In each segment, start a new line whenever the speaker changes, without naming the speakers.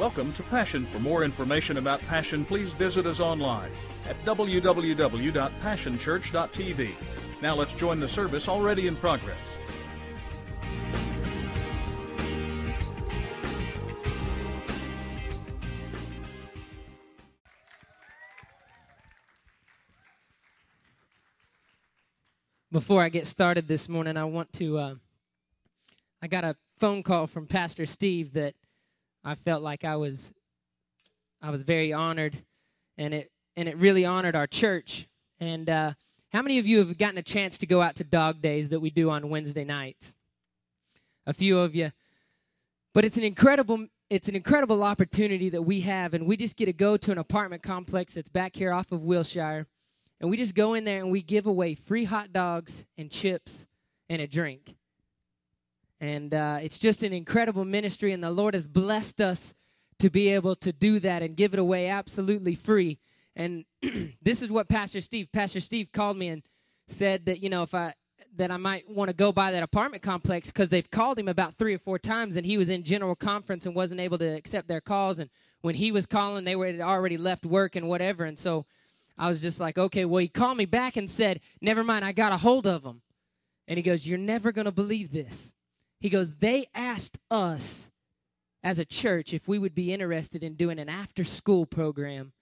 Welcome to Passion. For more information about Passion, please visit us online at www.passionchurch.tv. Now let's join the service already in progress.
Before I get started this morning, I want to. Uh, I got a phone call from Pastor Steve that I felt like I was, I was very honored, and it and it really honored our church. And uh, how many of you have gotten a chance to go out to dog days that we do on Wednesday nights? A few of you, but it's an incredible it's an incredible opportunity that we have, and we just get to go to an apartment complex that's back here off of Wilshire and we just go in there and we give away free hot dogs and chips and a drink. And uh, it's just an incredible ministry, and the Lord has blessed us to be able to do that and give it away absolutely free. And this is what Pastor Steve, Pastor Steve called me and said that, you know, if I, that I might want to go by that apartment complex because they've called him about three or four times and he was in general conference and wasn't able to accept their calls. And when he was calling, they were already left work and whatever. And so I was just like, okay, well, he called me back and said, never mind, I got a hold of him. And he goes, You're never going to believe this. He goes, They asked us as a church if we would be interested in doing an after school program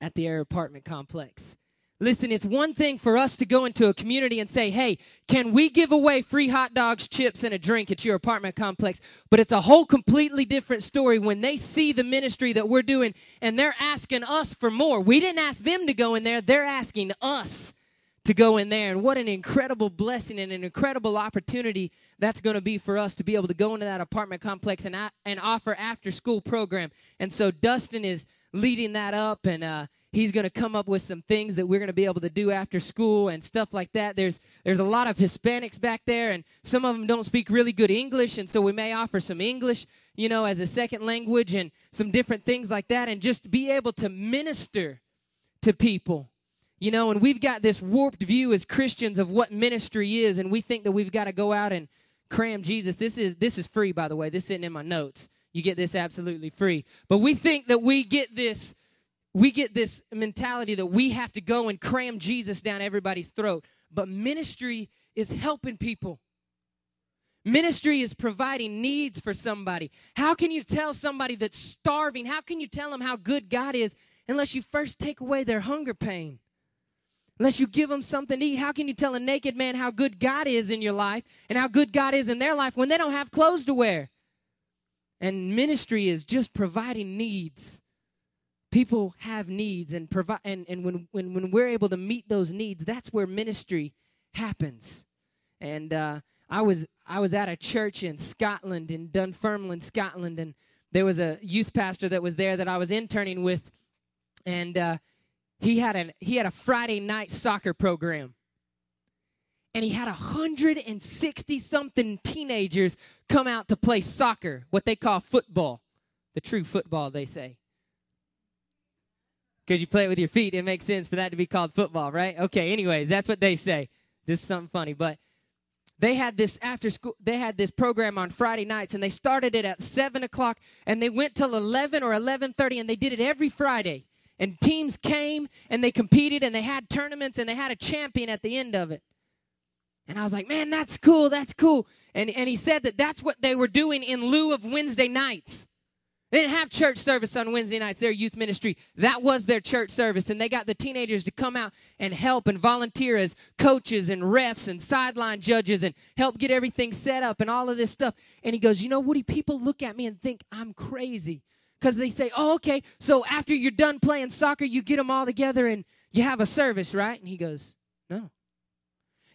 at the Air Apartment Complex. Listen, it's one thing for us to go into a community and say, hey, can we give away free hot dogs, chips, and a drink at your apartment complex? But it's a whole completely different story when they see the ministry that we're doing and they're asking us for more. We didn't ask them to go in there, they're asking us to go in there. And what an incredible blessing and an incredible opportunity that's going to be for us to be able to go into that apartment complex and, and offer after school program. And so Dustin is leading that up and, uh, he's going to come up with some things that we're going to be able to do after school and stuff like that there's there's a lot of hispanics back there and some of them don't speak really good english and so we may offer some english you know as a second language and some different things like that and just be able to minister to people you know and we've got this warped view as christians of what ministry is and we think that we've got to go out and cram jesus this is this is free by the way this isn't in my notes you get this absolutely free but we think that we get this we get this mentality that we have to go and cram Jesus down everybody's throat. But ministry is helping people. Ministry is providing needs for somebody. How can you tell somebody that's starving? How can you tell them how good God is unless you first take away their hunger pain? Unless you give them something to eat, how can you tell a naked man how good God is in your life and how good God is in their life when they don't have clothes to wear? And ministry is just providing needs. People have needs and provide and, and when, when when we're able to meet those needs that's where ministry happens. And uh, i was i was at a church in scotland in dunfermline scotland and there was a youth pastor that was there that i was interning with. And uh, he had an he had a friday night soccer program and he had 160 something teenagers come out to play soccer what they call football the true football they say because you play it with your feet, it makes sense for that to be called football, right? Okay, anyways, that's what they say. Just something funny. But they had this after school, they had this program on Friday nights, and they started it at 7 o'clock, and they went till 11 or 11.30, and they did it every Friday. And teams came, and they competed, and they had tournaments, and they had a champion at the end of it. And I was like, man, that's cool, that's cool. And, and he said that that's what they were doing in lieu of Wednesday nights. They didn't have church service on Wednesday nights, their youth ministry. That was their church service. And they got the teenagers to come out and help and volunteer as coaches and refs and sideline judges and help get everything set up and all of this stuff. And he goes, You know, Woody, people look at me and think I'm crazy. Because they say, Oh, okay, so after you're done playing soccer, you get them all together and you have a service, right? And he goes, No.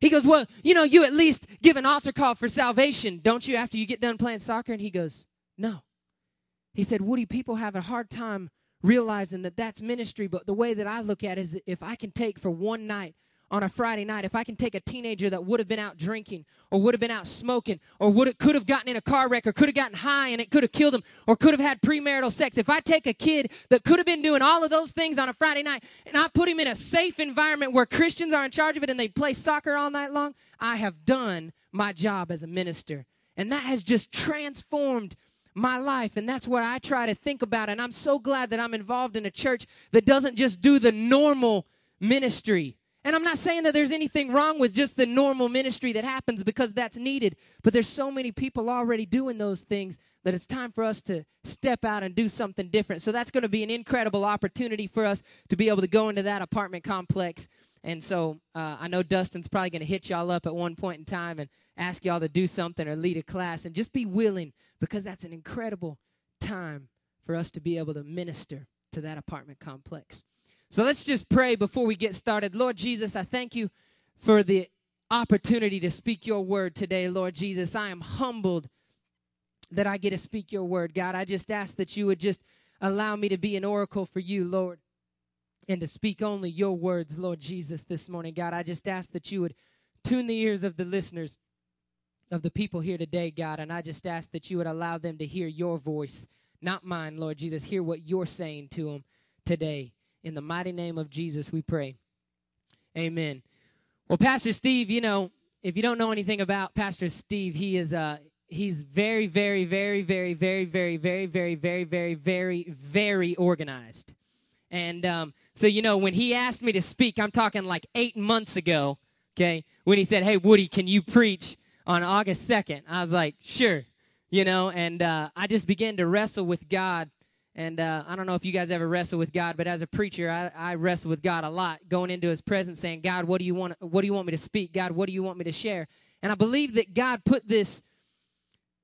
He goes, Well, you know, you at least give an altar call for salvation, don't you, after you get done playing soccer? And he goes, No. He said, Woody, people have a hard time realizing that that's ministry, but the way that I look at it is if I can take for one night on a Friday night, if I can take a teenager that would have been out drinking or would have been out smoking or would have, could have gotten in a car wreck or could have gotten high and it could have killed him or could have had premarital sex, if I take a kid that could have been doing all of those things on a Friday night and I put him in a safe environment where Christians are in charge of it and they play soccer all night long, I have done my job as a minister. And that has just transformed my life. And that's what I try to think about. And I'm so glad that I'm involved in a church that doesn't just do the normal ministry. And I'm not saying that there's anything wrong with just the normal ministry that happens because that's needed, but there's so many people already doing those things that it's time for us to step out and do something different. So that's going to be an incredible opportunity for us to be able to go into that apartment complex. And so uh, I know Dustin's probably going to hit y'all up at one point in time and ask y'all to do something or lead a class and just be willing because that's an incredible time for us to be able to minister to that apartment complex. So let's just pray before we get started. Lord Jesus, I thank you for the opportunity to speak your word today, Lord Jesus. I am humbled that I get to speak your word, God. I just ask that you would just allow me to be an oracle for you, Lord, and to speak only your words, Lord Jesus, this morning, God. I just ask that you would tune the ears of the listeners, of the people here today, God, and I just ask that you would allow them to hear your voice, not mine, Lord Jesus. Hear what you're saying to them today. In the mighty name of Jesus, we pray. Amen. Well, Pastor Steve, you know, if you don't know anything about Pastor Steve, he is uh he's very, very, very, very, very, very, very, very, very, very, very, very organized. And um, so, you know, when he asked me to speak, I'm talking like eight months ago, okay, when he said, Hey, Woody, can you preach on August 2nd? I was like, Sure, you know, and uh, I just began to wrestle with God. And uh, I don't know if you guys ever wrestle with God, but as a preacher, I, I wrestle with God a lot, going into His presence, saying, "God, what do you want? What do you want me to speak? God, what do you want me to share?" And I believe that God put this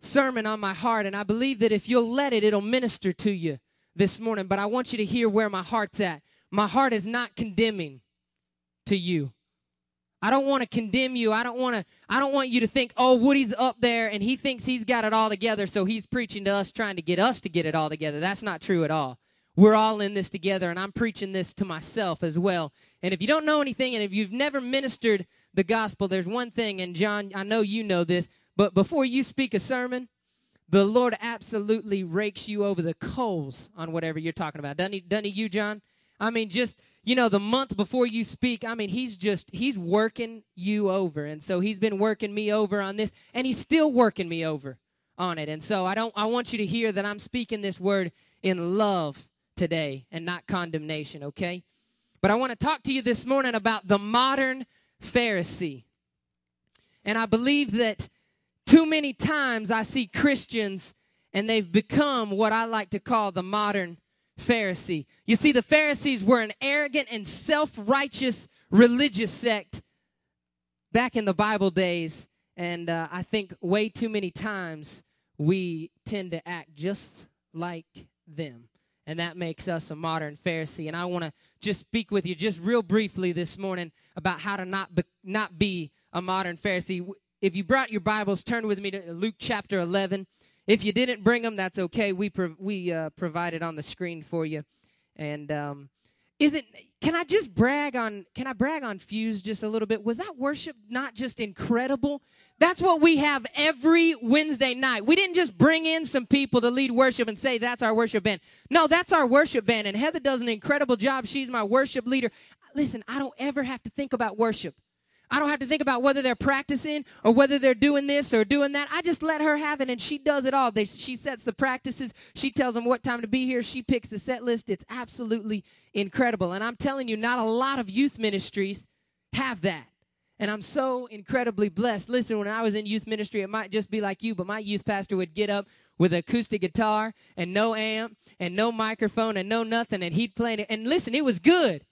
sermon on my heart, and I believe that if you'll let it, it'll minister to you this morning. But I want you to hear where my heart's at. My heart is not condemning to you. I don't want to condemn you. I don't want to I don't want you to think, "Oh, Woody's up there and he thinks he's got it all together, so he's preaching to us trying to get us to get it all together." That's not true at all. We're all in this together and I'm preaching this to myself as well. And if you don't know anything and if you've never ministered the gospel, there's one thing and John, I know you know this, but before you speak a sermon, the Lord absolutely rakes you over the coals on whatever you're talking about. Doesn't he, doesn't he you, John? I mean, just, you know, the month before you speak, I mean, he's just, he's working you over. And so he's been working me over on this, and he's still working me over on it. And so I don't, I want you to hear that I'm speaking this word in love today and not condemnation, okay? But I want to talk to you this morning about the modern Pharisee. And I believe that too many times I see Christians and they've become what I like to call the modern Pharisee. You see, the Pharisees were an arrogant and self righteous religious sect back in the Bible days. And uh, I think way too many times we tend to act just like them. And that makes us a modern Pharisee. And I want to just speak with you just real briefly this morning about how to not be, not be a modern Pharisee if you brought your Bibles, turn with me to Luke chapter 11. If you didn't bring them, that's okay. We we uh, provided on the screen for you. And um, is it? Can I just brag on? Can I brag on Fuse just a little bit? Was that worship not just incredible? That's what we have every Wednesday night. We didn't just bring in some people to lead worship and say that's our worship band. No, that's our worship band. And Heather does an incredible job. She's my worship leader. Listen, I don't ever have to think about worship. I don't have to think about whether they're practicing or whether they're doing this or doing that. I just let her have it and she does it all. They, she sets the practices. She tells them what time to be here. She picks the set list. It's absolutely incredible. And I'm telling you, not a lot of youth ministries have that. And I'm so incredibly blessed. Listen, when I was in youth ministry, it might just be like you, but my youth pastor would get up with an acoustic guitar and no amp and no microphone and no nothing, and he'd play it. And listen, it was good.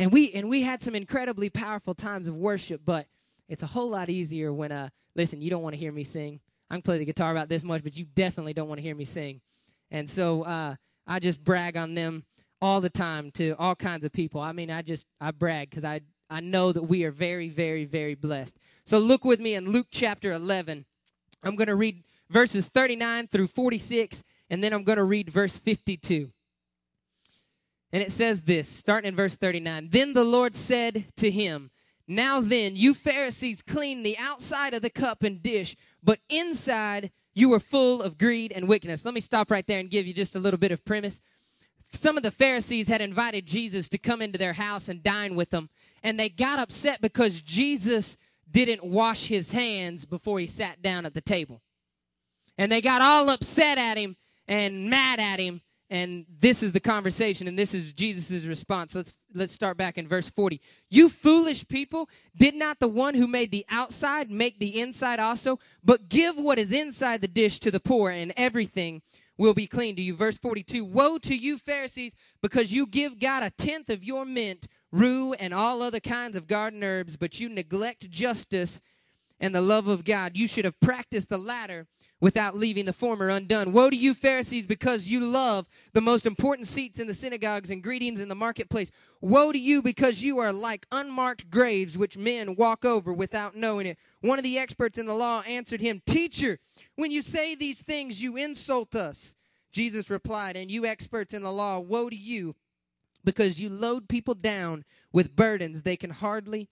And we and we had some incredibly powerful times of worship, but it's a whole lot easier when uh listen, you don't want to hear me sing. I can play the guitar about this much, but you definitely don't want to hear me sing. And so uh I just brag on them all the time to all kinds of people. I mean, I just I brag cuz I I know that we are very very very blessed. So look with me in Luke chapter 11. I'm going to read verses 39 through 46 and then I'm going to read verse 52. And it says this, starting in verse 39 Then the Lord said to him, Now then, you Pharisees clean the outside of the cup and dish, but inside you are full of greed and wickedness. Let me stop right there and give you just a little bit of premise. Some of the Pharisees had invited Jesus to come into their house and dine with them, and they got upset because Jesus didn't wash his hands before he sat down at the table. And they got all upset at him and mad at him. And this is the conversation, and this is Jesus' response. Let's let's start back in verse 40. You foolish people, did not the one who made the outside make the inside also? But give what is inside the dish to the poor, and everything will be clean to you. Verse 42 Woe to you, Pharisees, because you give God a tenth of your mint, rue, and all other kinds of garden herbs, but you neglect justice and the love of God. You should have practiced the latter without leaving the former undone. Woe to you, Pharisees, because you love the most important seats in the synagogues and greetings in the marketplace. Woe to you, because you are like unmarked graves which men walk over without knowing it. One of the experts in the law answered him, Teacher, when you say these things, you insult us. Jesus replied, And you experts in the law, woe to you, because you load people down with burdens they can hardly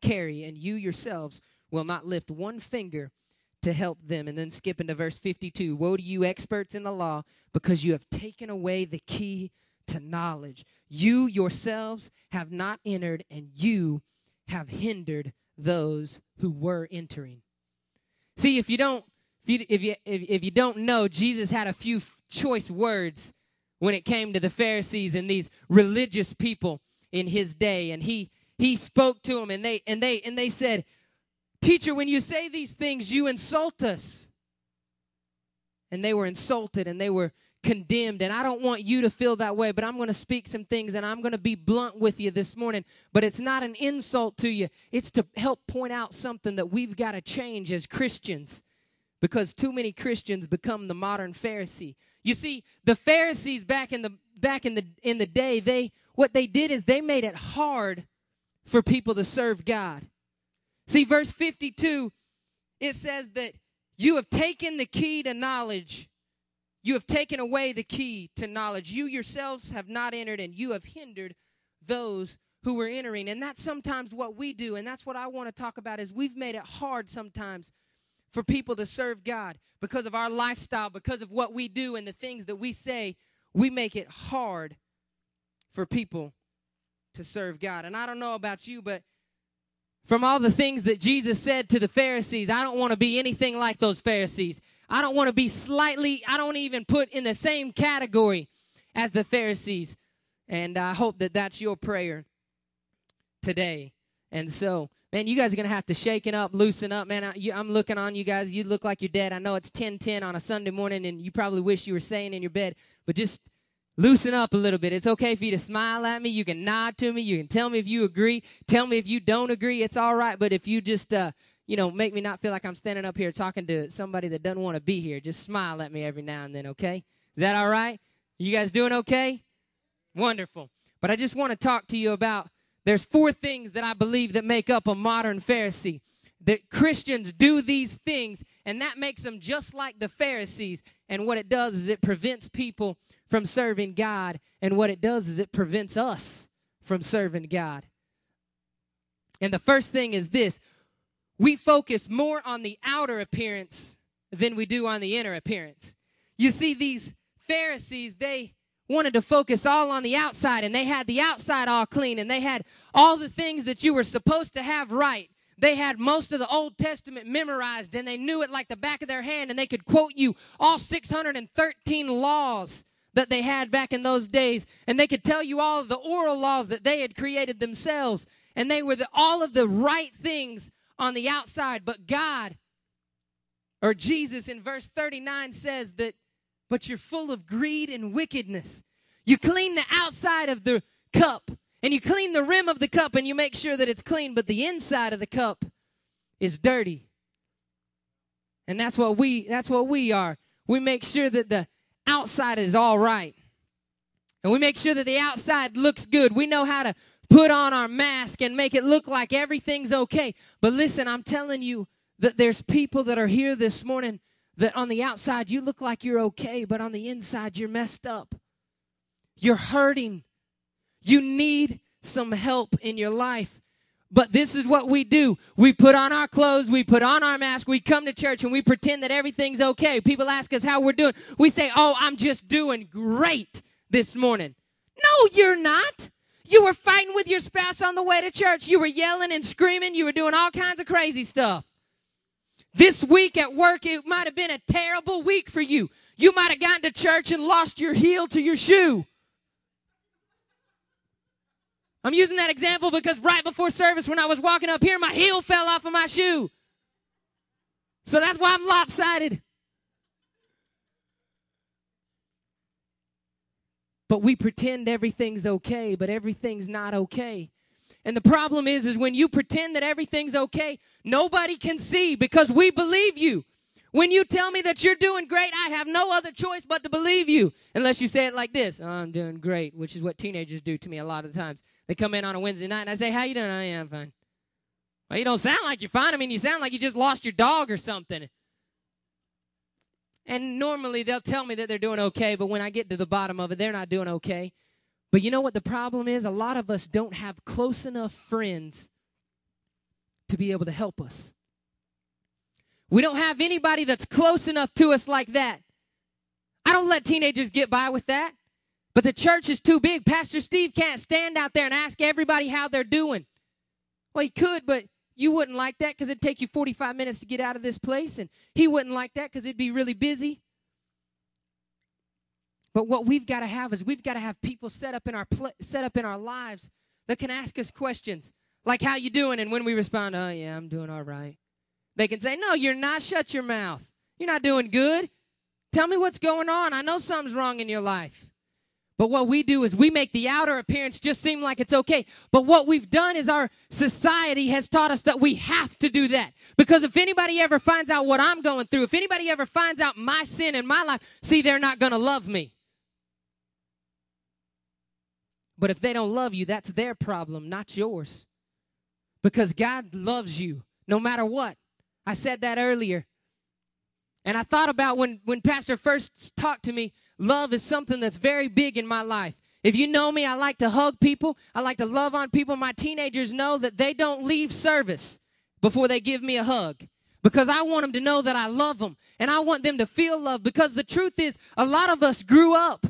carry, and you yourselves will not lift one finger to help them. And then skip into verse 52 Woe to you, experts in the law, because you have taken away the key to knowledge. You yourselves have not entered, and you have hindered those who were entering. See, if you don't if you, if you, if, you don't know, Jesus had a few choice words when it came to the Pharisees and these religious people in his day. And he, he spoke to them and they, and, they, and they said, Teacher, when you say these things, you insult us. And they were insulted and they were condemned. And I don't want you to feel that way, but I'm going to speak some things and I'm going to be blunt with you this morning. But it's not an insult to you, it's to help point out something that we've got to change as Christians because too many Christians become the modern Pharisee. You see, the Pharisees back in the back in the in the day, they what they did is they made it hard for people to serve God. See, verse 52, it says that you have taken the key to knowledge. You have taken away the key to knowledge. You yourselves have not entered, and you have hindered those who were entering. And that's sometimes what we do, and that's what I want to talk about is we've made it hard sometimes for people to serve God because of our lifestyle, because of what we do and the things that we say. We make it hard for people to serve God. And I don't know about you, but from all the things that Jesus said to the Pharisees, I don't want to be anything like those Pharisees. I don't want to be slightly, I don't even put in the same category as the Pharisees. And I hope that that's your prayer today. And so, man, you guys are going to have to shake it up, loosen up. Man, I, am looking on you guys. You look like you're dead. I know it's 1010 on a Sunday morning, and you probably wish you were staying in your bed, but just loosen up a little bit. It's okay for you to smile at me. You can nod to me. You can tell me if you agree. Tell me if you don't agree. It's all right. But if you just, uh, you know, make me not feel like I'm standing up here talking to somebody that doesn't want to be here, just smile at me every now and then, okay? Is that all right? You guys doing okay? Wonderful. But I just want to talk to you about there's four things that I believe that make up a modern Pharisee. That Christians do these things, and that makes them just like the Pharisees. And what it does is it prevents people from serving God. And what it does is it prevents us from serving God. And the first thing is this we focus more on the outer appearance than we do on the inner appearance. You see, these Pharisees, they wanted to focus all on the outside and they had the outside all clean and they had all the things that you were supposed to have right. They had most of the Old Testament memorized and they knew it like the back of their hand and they could quote you all 613 laws that they had back in those days and they could tell you all of the oral laws that they had created themselves and they were the, all of the right things on the outside but God or Jesus in verse 39 says that but you're full of greed and wickedness. You clean the outside of the cup and you clean the rim of the cup and you make sure that it's clean, but the inside of the cup is dirty. And that's what we that's what we are. We make sure that the outside is all right. And we make sure that the outside looks good. We know how to put on our mask and make it look like everything's okay. But listen, I'm telling you that there's people that are here this morning that on the outside you look like you're okay, but on the inside you're messed up. You're hurting. You need some help in your life. But this is what we do. We put on our clothes, we put on our mask, we come to church and we pretend that everything's okay. People ask us how we're doing. We say, Oh, I'm just doing great this morning. No, you're not. You were fighting with your spouse on the way to church. You were yelling and screaming. You were doing all kinds of crazy stuff. This week at work, it might have been a terrible week for you. You might have gotten to church and lost your heel to your shoe. I'm using that example because right before service, when I was walking up here, my heel fell off of my shoe. So that's why I'm lopsided. But we pretend everything's okay, but everything's not okay. And the problem is is when you pretend that everything's okay, nobody can see because we believe you. When you tell me that you're doing great, I have no other choice but to believe you. Unless you say it like this, I'm doing great, which is what teenagers do to me a lot of times. They come in on a Wednesday night and I say, how you doing? Oh, I am fine. Well, you don't sound like you're fine. I mean, you sound like you just lost your dog or something. And normally they'll tell me that they're doing okay, but when I get to the bottom of it, they're not doing okay. But you know what the problem is? A lot of us don't have close enough friends to be able to help us. We don't have anybody that's close enough to us like that. I don't let teenagers get by with that. But the church is too big. Pastor Steve can't stand out there and ask everybody how they're doing. Well, he could, but you wouldn't like that because it'd take you 45 minutes to get out of this place, and he wouldn't like that because it'd be really busy. But what we've got to have is we've got to have people set up in our pl- set up in our lives that can ask us questions like how you doing and when we respond, "Oh yeah, I'm doing all right." They can say, "No, you're not. Shut your mouth. You're not doing good. Tell me what's going on. I know something's wrong in your life." But what we do is we make the outer appearance just seem like it's okay. But what we've done is our society has taught us that we have to do that. Because if anybody ever finds out what I'm going through, if anybody ever finds out my sin in my life, see, they're not going to love me. But if they don't love you, that's their problem, not yours. Because God loves you no matter what. I said that earlier. And I thought about when, when Pastor first talked to me Love is something that's very big in my life. If you know me, I like to hug people. I like to love on people. My teenagers know that they don't leave service before they give me a hug because I want them to know that I love them and I want them to feel love because the truth is, a lot of us grew up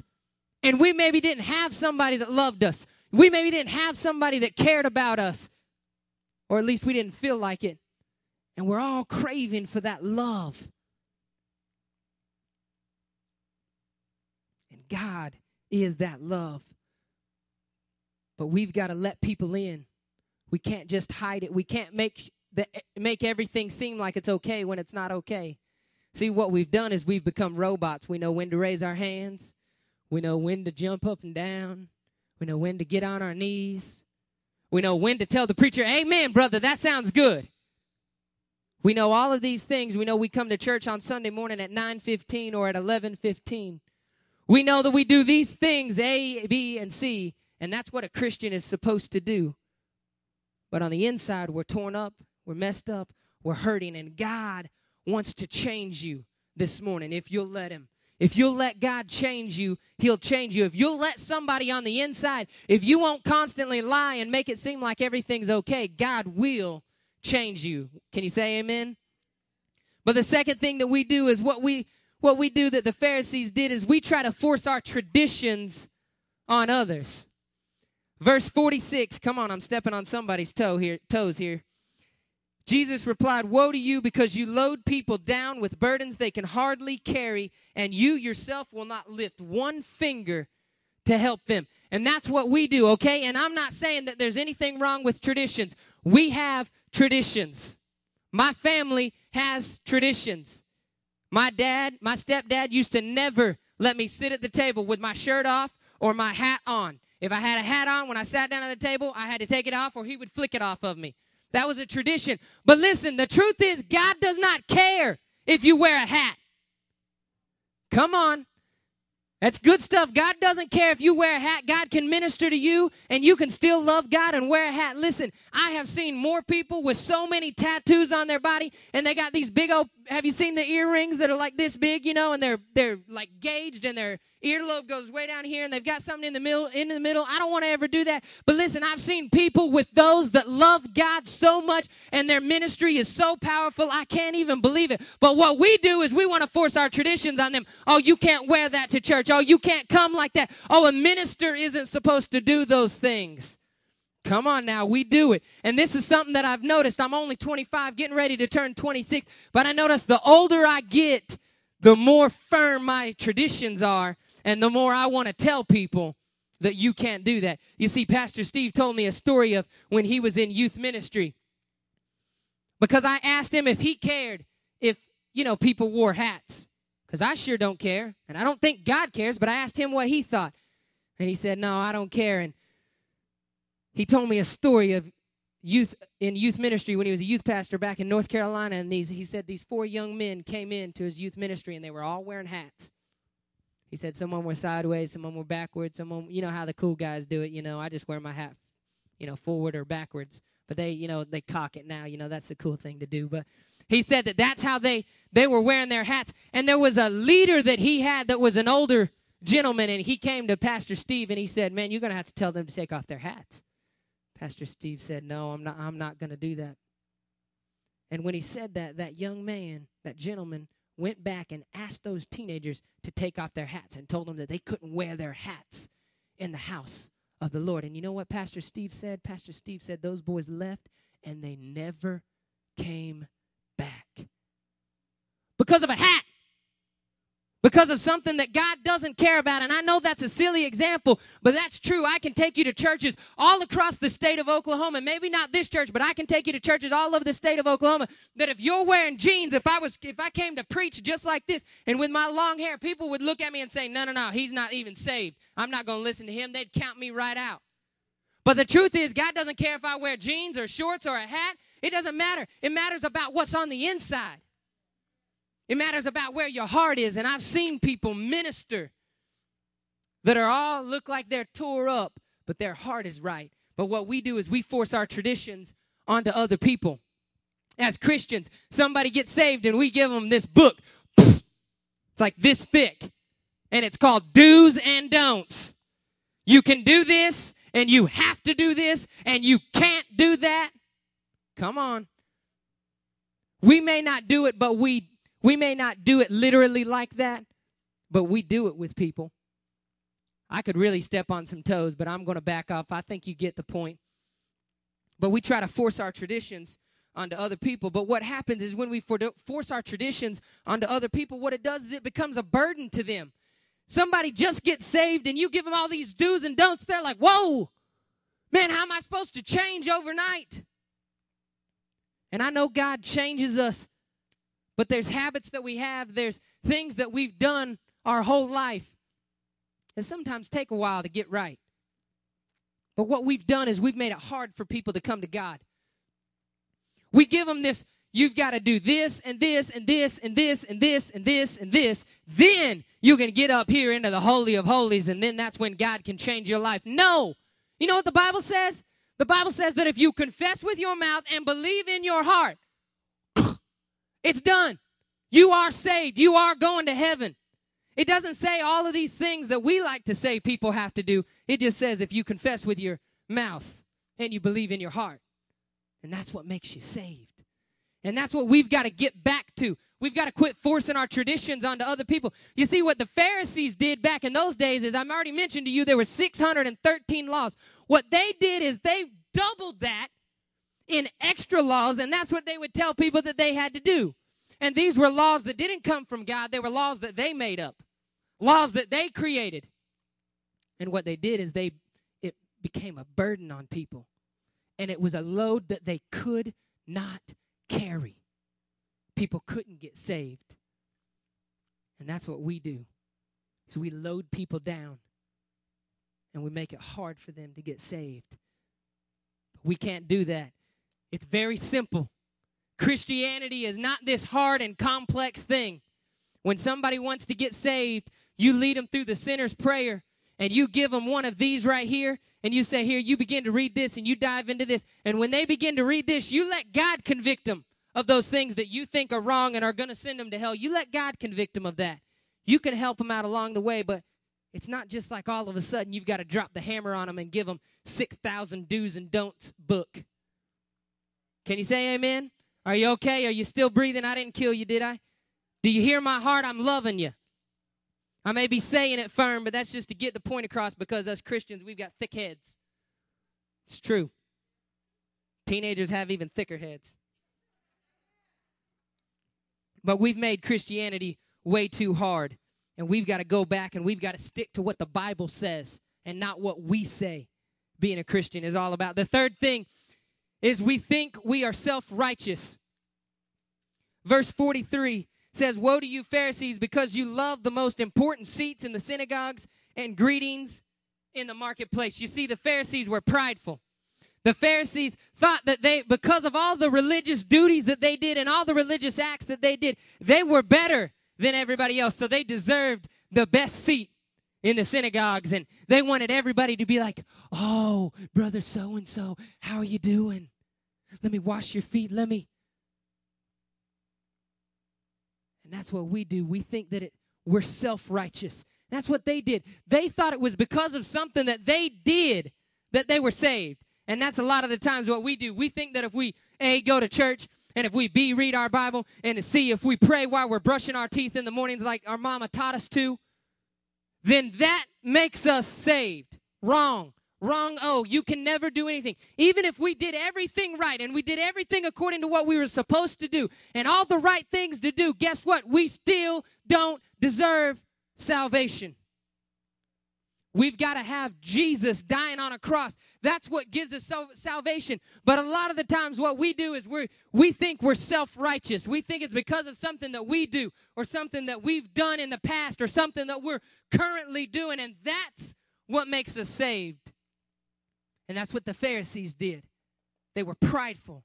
and we maybe didn't have somebody that loved us. We maybe didn't have somebody that cared about us, or at least we didn't feel like it. And we're all craving for that love. God is that love. But we've got to let people in. We can't just hide it. We can't make the, make everything seem like it's okay when it's not okay. See, what we've done is we've become robots. We know when to raise our hands. We know when to jump up and down. We know when to get on our knees. We know when to tell the preacher, Amen, brother, that sounds good. We know all of these things. We know we come to church on Sunday morning at 9:15 or at 11:15. We know that we do these things, A, B, and C, and that's what a Christian is supposed to do. But on the inside, we're torn up, we're messed up, we're hurting, and God wants to change you this morning if you'll let Him. If you'll let God change you, He'll change you. If you'll let somebody on the inside, if you won't constantly lie and make it seem like everything's okay, God will change you. Can you say amen? But the second thing that we do is what we what we do that the Pharisees did is we try to force our traditions on others. Verse 46, come on, I'm stepping on somebody's toe here, toes here. Jesus replied, Woe to you because you load people down with burdens they can hardly carry, and you yourself will not lift one finger to help them. And that's what we do, okay? And I'm not saying that there's anything wrong with traditions. We have traditions. My family has traditions. My dad, my stepdad used to never let me sit at the table with my shirt off or my hat on. If I had a hat on when I sat down at the table, I had to take it off or he would flick it off of me. That was a tradition. But listen, the truth is, God does not care if you wear a hat. Come on. That's good stuff. God doesn't care if you wear a hat. God can minister to you and you can still love God and wear a hat. Listen, I have seen more people with so many tattoos on their body and they got these big old have you seen the earrings that are like this big, you know, and they're they're like gauged and they're earlobe goes way down here and they've got something in the middle in the middle? I don't want to ever do that. But listen i've seen people with those that love god so much and their ministry is so powerful i can't even believe it. But what we do is we want to force our traditions on them. Oh you can't wear that to church. Oh you can't come like that. Oh a minister isn't supposed to do those things Come on now, we do it. And this is something that I've noticed. I'm only 25, getting ready to turn 26, but I notice the older I get, the more firm my traditions are, and the more I want to tell people that you can't do that. You see, Pastor Steve told me a story of when he was in youth ministry. Because I asked him if he cared if, you know, people wore hats. Because I sure don't care. And I don't think God cares, but I asked him what he thought. And he said, No, I don't care. And he told me a story of youth in youth ministry when he was a youth pastor back in North Carolina. And these he said these four young men came in to his youth ministry and they were all wearing hats. He said some of them were sideways, some of them were backwards, some of them, you know how the cool guys do it, you know, I just wear my hat, you know, forward or backwards. But they, you know, they cock it now, you know, that's a cool thing to do. But he said that that's how they they were wearing their hats. And there was a leader that he had that was an older gentleman and he came to Pastor Steve and he said, "Man, you're going to have to tell them to take off their hats." Pastor Steve said, "No, I'm not I'm not going to do that." And when he said that, that young man, that gentleman went back and asked those teenagers to take off their hats and told them that they couldn't wear their hats in the house of the Lord. And you know what Pastor Steve said? Pastor Steve said those boys left and they never came back because of a hat because of something that God doesn't care about. And I know that's a silly example, but that's true. I can take you to churches all across the state of Oklahoma. Maybe not this church, but I can take you to churches all over the state of Oklahoma that if you're wearing jeans, if I was if I came to preach just like this and with my long hair, people would look at me and say, "No, no, no, he's not even saved. I'm not going to listen to him." They'd count me right out. But the truth is, God doesn't care if I wear jeans or shorts or a hat. It doesn't matter. It matters about what's on the inside. It matters about where your heart is. And I've seen people minister that are all look like they're tore up, but their heart is right. But what we do is we force our traditions onto other people. As Christians, somebody gets saved and we give them this book. It's like this thick. And it's called Do's and Don'ts. You can do this and you have to do this and you can't do that. Come on. We may not do it, but we we may not do it literally like that, but we do it with people. I could really step on some toes, but I'm going to back off. I think you get the point. But we try to force our traditions onto other people. But what happens is when we force our traditions onto other people, what it does is it becomes a burden to them. Somebody just gets saved and you give them all these do's and don'ts. They're like, whoa, man, how am I supposed to change overnight? And I know God changes us but there's habits that we have, there's things that we've done our whole life and sometimes take a while to get right. But what we've done is we've made it hard for people to come to God. We give them this you've got to do this and this and this and this and this and this and this. Then you can get up here into the Holy of Holies, and then that's when God can change your life. No. You know what the Bible says? The Bible says that if you confess with your mouth and believe in your heart, it's done. You are saved. You are going to heaven. It doesn't say all of these things that we like to say people have to do. It just says if you confess with your mouth and you believe in your heart. And that's what makes you saved. And that's what we've got to get back to. We've got to quit forcing our traditions onto other people. You see, what the Pharisees did back in those days is I've already mentioned to you there were 613 laws. What they did is they doubled that in extra laws, and that's what they would tell people that they had to do. And these were laws that didn't come from God, they were laws that they made up, laws that they created. And what they did is they it became a burden on people. And it was a load that they could not carry. People couldn't get saved. And that's what we do. Is we load people down and we make it hard for them to get saved. We can't do that it's very simple. Christianity is not this hard and complex thing. When somebody wants to get saved, you lead them through the sinner's prayer and you give them one of these right here and you say, Here, you begin to read this and you dive into this. And when they begin to read this, you let God convict them of those things that you think are wrong and are going to send them to hell. You let God convict them of that. You can help them out along the way, but it's not just like all of a sudden you've got to drop the hammer on them and give them 6,000 do's and don'ts book. Can you say amen? Are you okay? Are you still breathing? I didn't kill you, did I? Do you hear my heart? I'm loving you. I may be saying it firm, but that's just to get the point across because us Christians, we've got thick heads. It's true. Teenagers have even thicker heads. But we've made Christianity way too hard. And we've got to go back and we've got to stick to what the Bible says and not what we say being a Christian is all about. The third thing is we think we are self righteous. Verse 43 says, Woe to you, Pharisees, because you love the most important seats in the synagogues and greetings in the marketplace. You see, the Pharisees were prideful. The Pharisees thought that they, because of all the religious duties that they did and all the religious acts that they did, they were better than everybody else. So they deserved the best seat in the synagogues and they wanted everybody to be like, "Oh, brother so and so, how are you doing? Let me wash your feet. Let me." And that's what we do. We think that it, we're self-righteous. That's what they did. They thought it was because of something that they did that they were saved. And that's a lot of the times what we do. We think that if we A go to church and if we B read our Bible and to see if we pray while we're brushing our teeth in the mornings like our mama taught us to, then that makes us saved. Wrong. Wrong. Oh, you can never do anything. Even if we did everything right and we did everything according to what we were supposed to do and all the right things to do, guess what? We still don't deserve salvation. We've got to have Jesus dying on a cross. That's what gives us salvation. But a lot of the times, what we do is we we think we're self righteous. We think it's because of something that we do, or something that we've done in the past, or something that we're currently doing, and that's what makes us saved. And that's what the Pharisees did. They were prideful,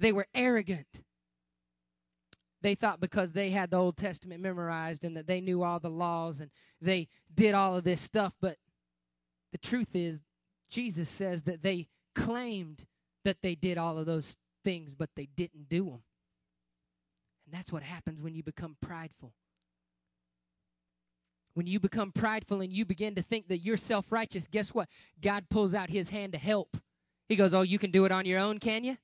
they were arrogant. They thought because they had the Old Testament memorized and that they knew all the laws and they did all of this stuff, but the truth is Jesus says that they claimed that they did all of those things, but they didn't do them. And that's what happens when you become prideful. When you become prideful and you begin to think that you're self righteous, guess what? God pulls out his hand to help. He goes, Oh, you can do it on your own, can you?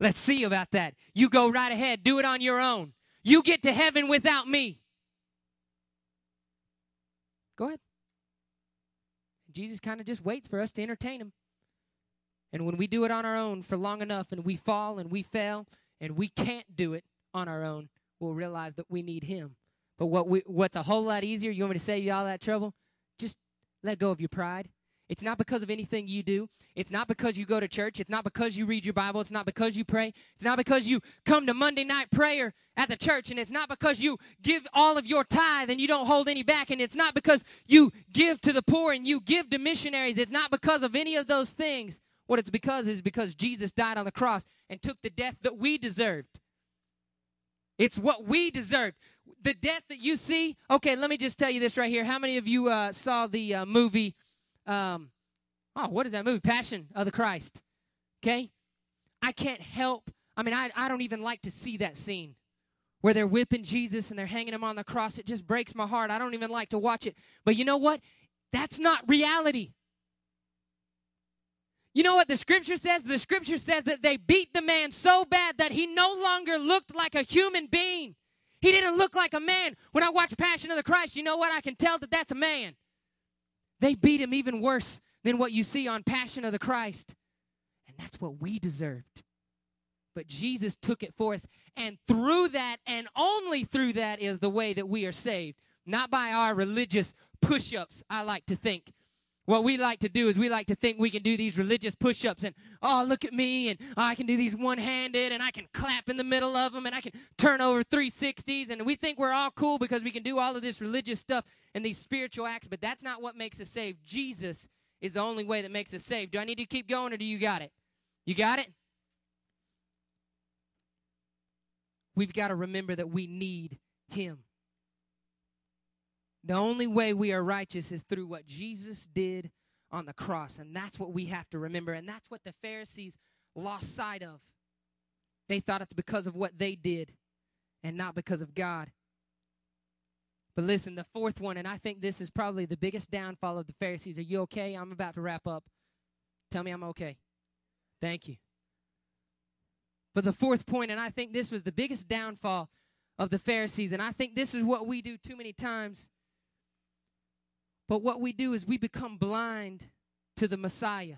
Let's see about that. You go right ahead, do it on your own. You get to heaven without me. Go ahead. Jesus kind of just waits for us to entertain him. And when we do it on our own for long enough and we fall and we fail and we can't do it on our own, we'll realize that we need him. But what we, what's a whole lot easier, you want me to save you all that trouble? Just let go of your pride it's not because of anything you do. It's not because you go to church. It's not because you read your Bible. It's not because you pray. It's not because you come to Monday night prayer at the church. And it's not because you give all of your tithe and you don't hold any back. And it's not because you give to the poor and you give to missionaries. It's not because of any of those things. What it's because is because Jesus died on the cross and took the death that we deserved. It's what we deserved. The death that you see. Okay, let me just tell you this right here. How many of you uh, saw the uh, movie? Um, oh, what is that movie? Passion of the Christ. Okay? I can't help. I mean, I, I don't even like to see that scene where they're whipping Jesus and they're hanging him on the cross. It just breaks my heart. I don't even like to watch it. But you know what? That's not reality. You know what the scripture says? The scripture says that they beat the man so bad that he no longer looked like a human being. He didn't look like a man. When I watch Passion of the Christ, you know what? I can tell that that's a man. They beat him even worse than what you see on Passion of the Christ. And that's what we deserved. But Jesus took it for us. And through that, and only through that, is the way that we are saved. Not by our religious push ups, I like to think. What we like to do is we like to think we can do these religious push ups and, oh, look at me, and oh, I can do these one handed, and I can clap in the middle of them, and I can turn over 360s, and we think we're all cool because we can do all of this religious stuff and these spiritual acts, but that's not what makes us saved. Jesus is the only way that makes us saved. Do I need to keep going, or do you got it? You got it? We've got to remember that we need Him. The only way we are righteous is through what Jesus did on the cross. And that's what we have to remember. And that's what the Pharisees lost sight of. They thought it's because of what they did and not because of God. But listen, the fourth one, and I think this is probably the biggest downfall of the Pharisees. Are you okay? I'm about to wrap up. Tell me I'm okay. Thank you. But the fourth point, and I think this was the biggest downfall of the Pharisees, and I think this is what we do too many times but what we do is we become blind to the Messiah.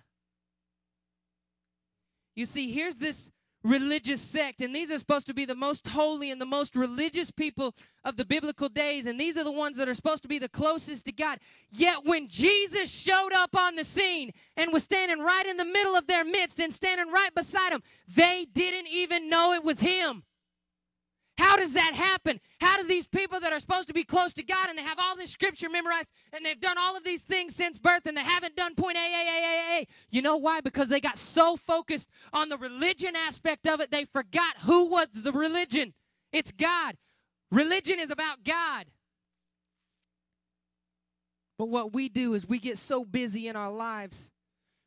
You see, here's this religious sect, and these are supposed to be the most holy and the most religious people of the biblical days, and these are the ones that are supposed to be the closest to God. Yet when Jesus showed up on the scene and was standing right in the middle of their midst and standing right beside them, they didn't even know it was him. How does that happen? How do these people that are supposed to be close to God and they have all this scripture memorized and they've done all of these things since birth and they haven't done point A, A, A, A, A? You know why? Because they got so focused on the religion aspect of it, they forgot who was the religion. It's God. Religion is about God. But what we do is we get so busy in our lives,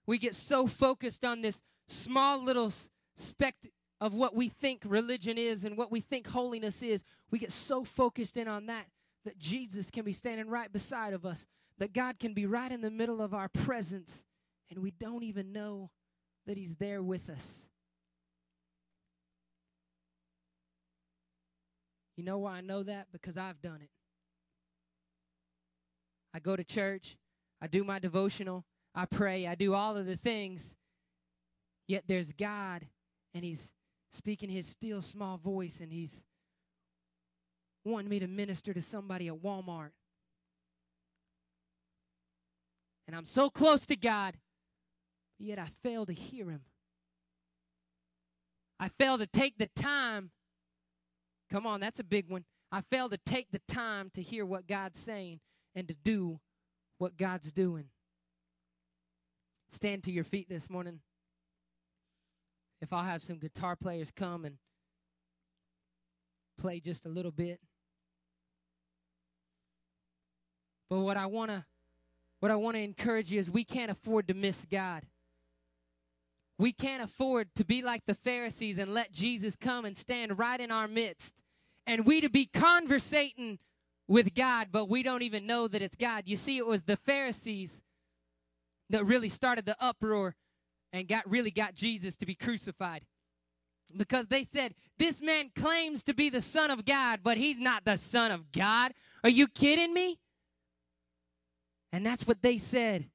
we get so focused on this small little spect of what we think religion is and what we think holiness is, we get so focused in on that that Jesus can be standing right beside of us, that God can be right in the middle of our presence, and we don't even know that He's there with us. You know why I know that? Because I've done it. I go to church, I do my devotional, I pray, I do all of the things, yet there's God, and He's speaking his still small voice and he's wanting me to minister to somebody at Walmart. And I'm so close to God, yet I fail to hear him. I fail to take the time. Come on, that's a big one. I fail to take the time to hear what God's saying and to do what God's doing. Stand to your feet this morning if I'll have some guitar players come and play just a little bit. But what I want to what I want to encourage you is we can't afford to miss God. We can't afford to be like the Pharisees and let Jesus come and stand right in our midst. And we to be conversating with God, but we don't even know that it's God. You see, it was the Pharisees that really started the uproar and got really got Jesus to be crucified. Because they said, This man claims to be the Son of God, but he's not the Son of God. Are you kidding me? And that's what they said.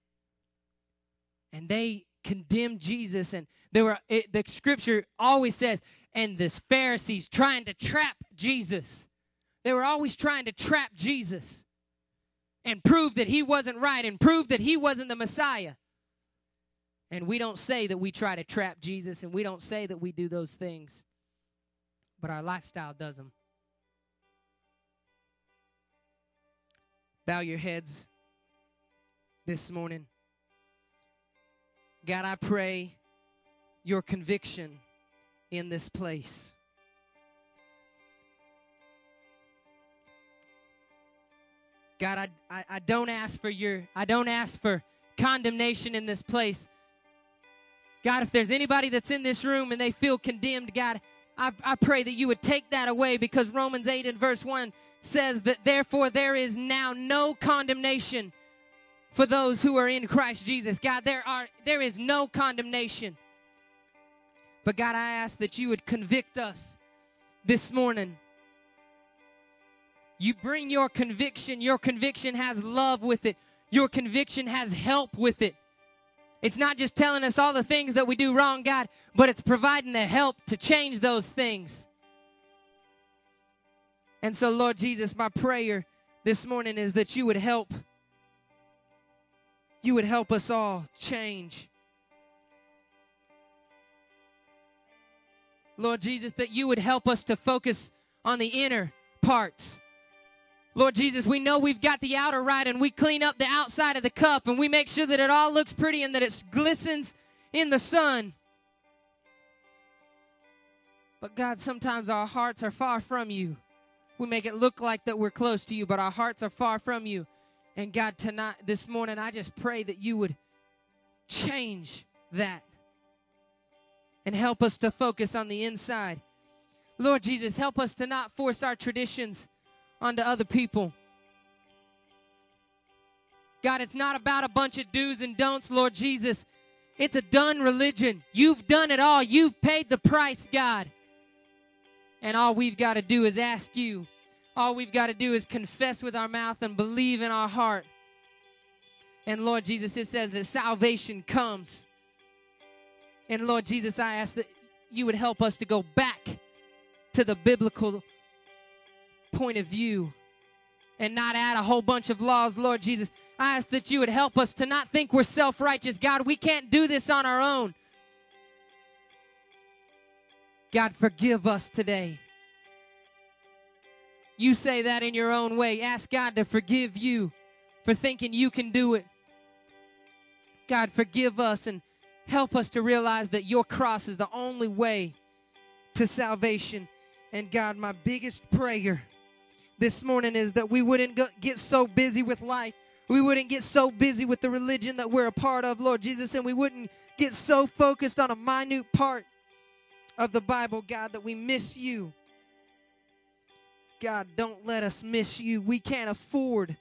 And they condemned Jesus. And there were it, the scripture always says, and this Pharisees trying to trap Jesus. They were always trying to trap Jesus and prove that he wasn't right and prove that he wasn't the Messiah. And we don't say that we try to trap Jesus and we don't say that we do those things, but our lifestyle does them. Bow your heads this morning. God, I pray your conviction in this place. God, I, I, I, don't ask for your I don't ask for condemnation in this place. God, if there's anybody that's in this room and they feel condemned, God, I, I pray that you would take that away because Romans 8 and verse 1 says that therefore there is now no condemnation for those who are in Christ Jesus. God, there are there is no condemnation. But God, I ask that you would convict us this morning. You bring your conviction. Your conviction has love with it. Your conviction has help with it. It's not just telling us all the things that we do wrong, God, but it's providing the help to change those things. And so, Lord Jesus, my prayer this morning is that you would help. You would help us all change. Lord Jesus, that you would help us to focus on the inner parts Lord Jesus, we know we've got the outer right and we clean up the outside of the cup and we make sure that it all looks pretty and that it glistens in the sun. But God, sometimes our hearts are far from you. We make it look like that we're close to you, but our hearts are far from you. And God, tonight, this morning, I just pray that you would change that and help us to focus on the inside. Lord Jesus, help us to not force our traditions onto other people. God, it's not about a bunch of do's and don'ts, Lord Jesus. It's a done religion. You've done it all. You've paid the price, God. And all we've got to do is ask you. All we've got to do is confess with our mouth and believe in our heart. And Lord Jesus, it says that salvation comes And Lord Jesus, I ask that you would help us to go back to the biblical point of view and not add a whole bunch of laws, Lord Jesus. I ask that you would help us to not think we're self righteous. God, we can't do this on our own. God, forgive us today. You say that in your own way. Ask God to forgive you for thinking you can do it. God, forgive us and help us to realize that your cross is the only way to salvation. And God, my biggest prayer this morning is that we wouldn't get so busy with life. We wouldn't get so busy with the religion that we're a part of, Lord Jesus, and we wouldn't get so focused on a minute part of the Bible, God, that we miss you. God, don't let us miss you. We can't afford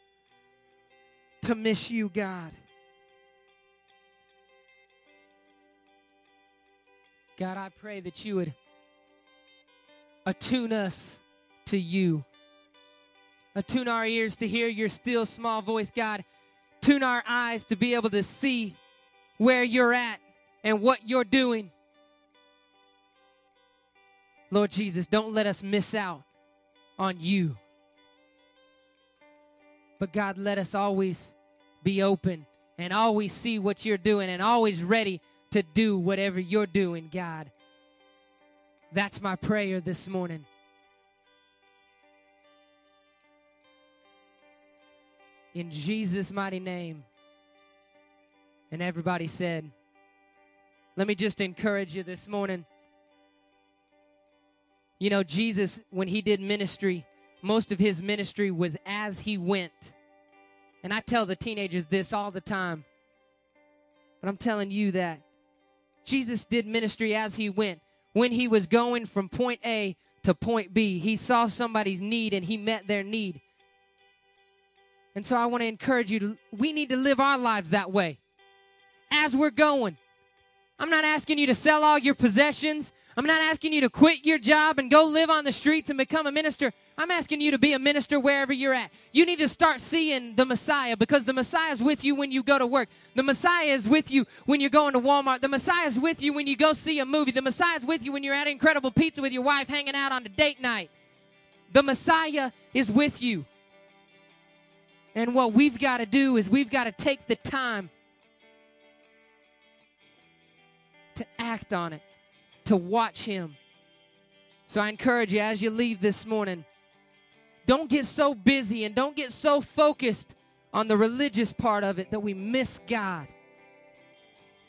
to miss you, God. God, I pray that you would attune us to you. Attune our ears to hear your still small voice, God. Tune our eyes to be able to see where you're at and what you're doing. Lord Jesus, don't let us miss out on you. But God, let us always be open and always see what you're doing and always ready to do whatever you're doing, God. That's my prayer this morning. In Jesus' mighty name. And everybody said, let me just encourage you this morning. You know, Jesus, when he did ministry, most of his ministry was as he went. And I tell the teenagers this all the time. But I'm telling you that Jesus did ministry as he went. When he was going from point A to point B, he saw somebody's need and he met their need. And so I want to encourage you to, we need to live our lives that way as we're going. I'm not asking you to sell all your possessions. I'm not asking you to quit your job and go live on the streets and become a minister. I'm asking you to be a minister wherever you're at. You need to start seeing the Messiah because the Messiah is with you when you go to work. The Messiah is with you when you're going to Walmart. The Messiah is with you when you go see a movie. The Messiah is with you when you're at incredible pizza with your wife hanging out on a date night. The Messiah is with you. And what we've got to do is we've got to take the time to act on it to watch him. So I encourage you as you leave this morning, don't get so busy and don't get so focused on the religious part of it that we miss God.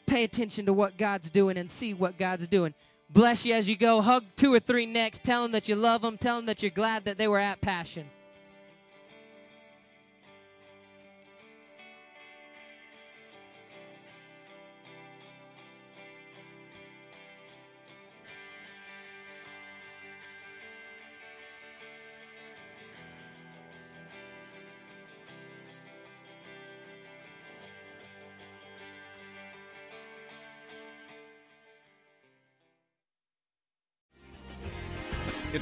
Pay attention to what God's doing and see what God's doing. Bless you as you go. Hug two or three next. Tell them that you love them. Tell them that you're glad that they were at Passion.